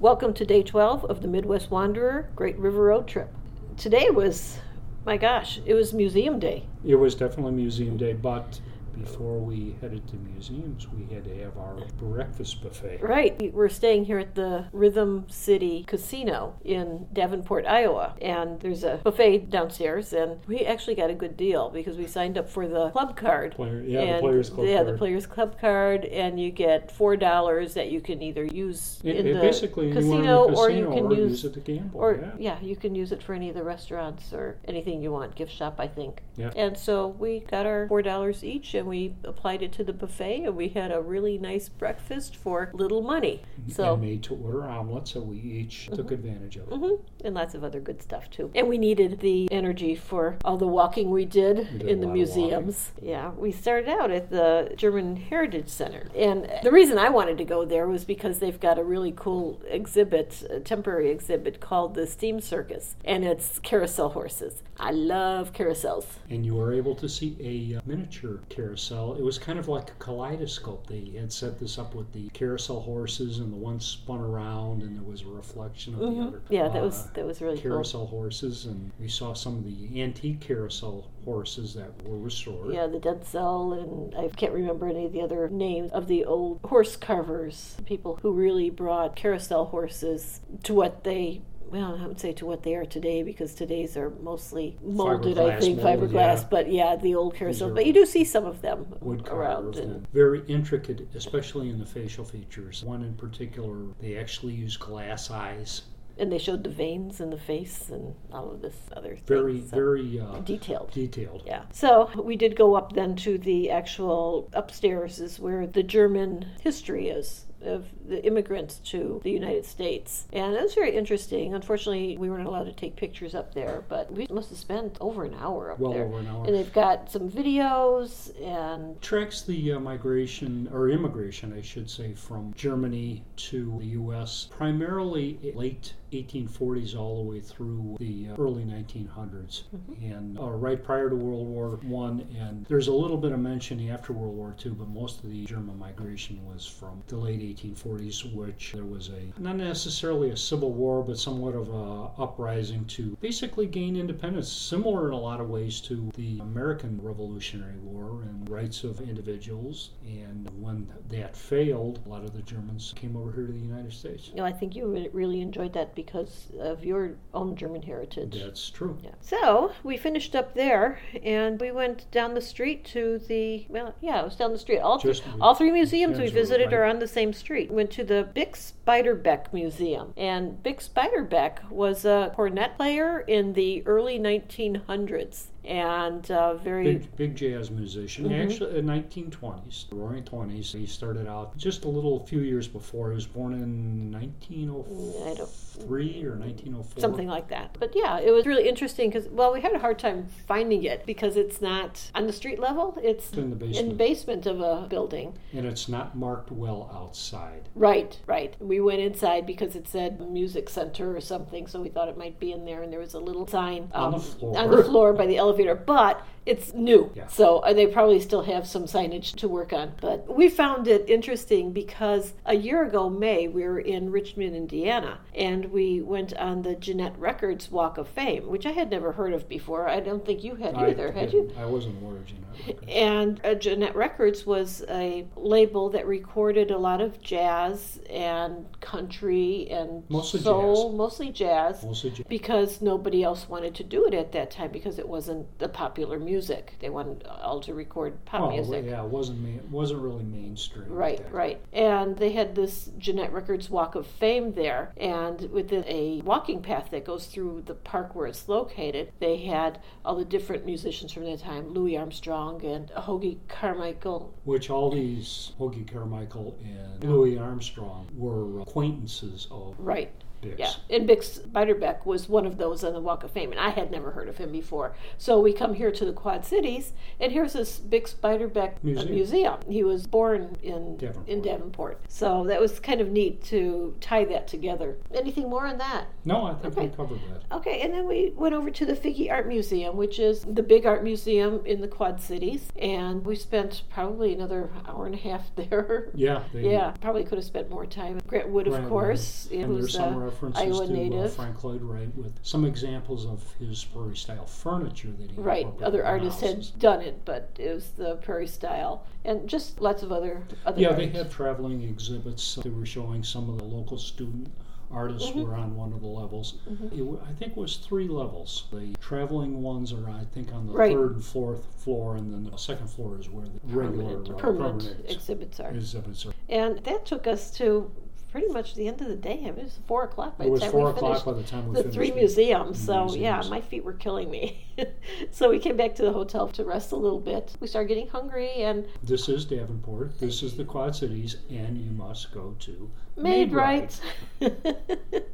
Welcome to day 12 of the Midwest Wanderer Great River Road Trip. Today was, my gosh, it was museum day. It was definitely museum day, but before we headed to museums, we had to have our breakfast buffet. Right. We're staying here at the Rhythm City Casino in Davenport, Iowa. And there's a buffet downstairs, and we actually got a good deal because we signed up for the club card. Player, yeah, and the Players Club yeah, card. the Players Club card, and you get four dollars that you can either use It- in it the basically, casino, you want in the or you can or use, use it to gamble. or yeah. yeah, you can use it for any of the restaurants or anything you want. Gift shop, I think. Yeah. And so we got our four dollars each, and we applied it to the buffet, and we had a really nice breakfast for little money. So and made to order omelets, so we each took advantage of it. hmm And lots of other good stuff too. And we needed the energy for all the walking we did We did in the museums. Yeah, we started out at the German Heritage Center. And the reason I wanted to go there was because they've got a really cool exhibit, a temporary exhibit called the Steam Circus. And it's carousel horses. I love carousels. And you are able to see a uh, miniature carousel. It was kind of like a kaleidoscope. They had set this up with the carousel horses, and the one spun around, and there was a reflection of the Mhm. other. Yeah, that uh, was that was really cool. carousel horses, and we saw some of the antique carousel horses that were restored. Yeah, the Dentzel, and I can't remember any of the other names of the old horse carvers, people who really brought carousel horses to what they. Well, I would say to what they are today because today's are mostly molded, I think, molded, fiberglass. yeah. But yeah, the old carousel. But you do see some of them wood around. And, very intricate, especially in the facial features. One in particular, they actually use glass eyes. and they showed the veins in the face and all of this other thing. Very, so very uh, detailed. detailed. Yeah. So we did go up then to the actual upstairs, is where the German history is of the immigrants to the United States. And it was very interesting. Unfortunately, we weren't allowed to take pictures up there, but we must have spent over an hour up Well there. over an hour. And they've got some videos and Tracks the uh, migration, or immigration, I should say, from Germany to the U.S. primarily late 1840s all the way through the uh, early 1900s, Mm-hmm. and uh, right prior to World War One. And there's a little bit of mention after World War Two, but most of the German migration was from the late 1840s, which there was a not necessarily a civil war, but somewhat of a uprising to basically gain independence, similar in a lot of ways to the American Revolutionary War and rights of individuals. And when that failed, a lot of the Germans came over here to the United States. you know, I think you really enjoyed that because of your own German heritage. That's true. Yeah. So we finished up there, and we went down the street to the well, yeah, it was down the street. All th- all three museums we visited right- are on the same street. Went to the Bix Beiderbecke Museum, and Bix Beiderbecke was a cornet player in the early 1900s, and uh, very Big, big jazz musician. Mhm. Actually, in 1920s, the Roaring Twenties, he started out just a little few years before. He was born in 1903 or 1904. something like that. But yeah, it was really interesting because well, we had a hard time finding it because it's not on the street level. It's in the in the basement, basement of a building. and it's not marked well outside. Right, right. We went inside because it said music center or something, so we thought it might be in there, and there was a little sign On the um, floor. on the floor by the elevator. But it's new, Yeah. so uh, they probably still have some signage to work on. But we found it interesting because a year ago, May, we were in Richmond, Indiana, and we went on the Gennett Records Walk of Fame, which I had never heard of before. I don't think you had I either, had you? I wasn't aware of Gennett Records. And uh, Gennett Records was a label that recorded a lot of jazz and country and Mostly soul, mostly jazz, Mostly jazz. because nobody else wanted to do it at that time because it wasn't the popular music. They wanted all to record pop Well, music. yeah, it wasn't main, it wasn't really mainstream. Right, right. And they had this Gennett Records Walk of Fame there, and within a walking path that goes through the park where it's located, they had all the different musicians from that time Louis Armstrong and Hoagy Carmichael. Which all these Hoagy Carmichael and Louis Armstrong were acquaintances of. Right. Bix. Yeah, and Bix Beiderbecke was one of those on the Walk of Fame, and I had never heard of him before. So we come here to the Quad Cities, and here's this Bix Beiderbecke uh, Museum. museum. He was born in Davenport. in Davenport, so that was kind of neat to tie that together. Anything more on that? No, I think we covered that. Okay, and then we went over to the Figge Art Museum, which is the big art museum in the Quad Cities, and we spent probably another hour and a half there. Yeah, Yeah, probably could have spent more time. Grant Wood, of Grant Wood. course, And who's there's some a references Iowa to uh, native. Frank Lloyd Wright with some examples of his prairie style furniture that he Right, other artists had done it, but it was the prairie style, and just lots of other other. Yeah, art. they had traveling exhibits. They were showing some of the local student artists Mhm. were on one of the levels. Mhm. It, I think it was three levels. The traveling ones are, I think, on the Right. third and fourth floor, and then the second floor is where the regular permanent, uh, permanent permanent exhibits are. exhibits are. And that took us to pretty much the end of the day. I mean, It was four o'clock by It was the time four we o'clock finished by the time we the finished. three the- museums. So yeah, my feet were killing me. so we came back to the hotel to rest a little bit. We started getting hungry and This is Davenport. This is the Quad Cities, and you must go to made Maid-Rite. right.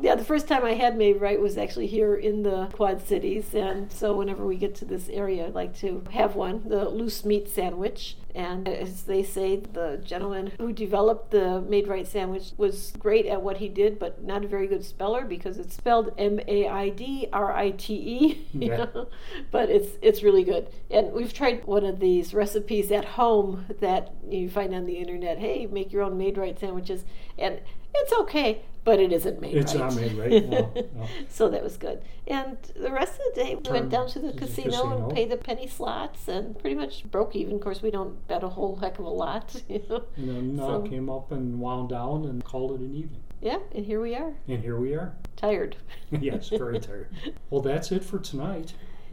yeah, the first time I had Maid-Rite was actually here in the Quad Cities, and so whenever we get to this area, I'd like to have one, the loose meat sandwich. And as they say, the gentleman who developed the Maid-Rite sandwich was great at what he did, but not a very good speller because it's spelled M A I D R I T E. you Yeah. know? But it's it's really good. And we've tried one of these recipes at home that you find on the internet. Hey, make your own Maid-Rite sandwiches, and it's okay, but it isn't made right. It's right. not made right. No, no. so that was good. And the rest of the day, we Turn went down to the casino, casino. and paid the penny slots, and pretty much broke even. Of course, we don't bet a whole heck of a lot, you know. And then uh, came up and wound down and called it an evening. Yeah, and here we are, And here we are. tired. yes, very tired. Well, that's it for tonight.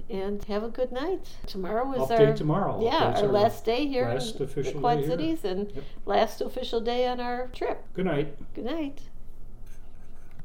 and have a good night. Tomorrow is Update our tomorrow. yeah Updates our last day here last in the official Quad day here. Cities, and Yep. last official day on our trip. Good night. Good night.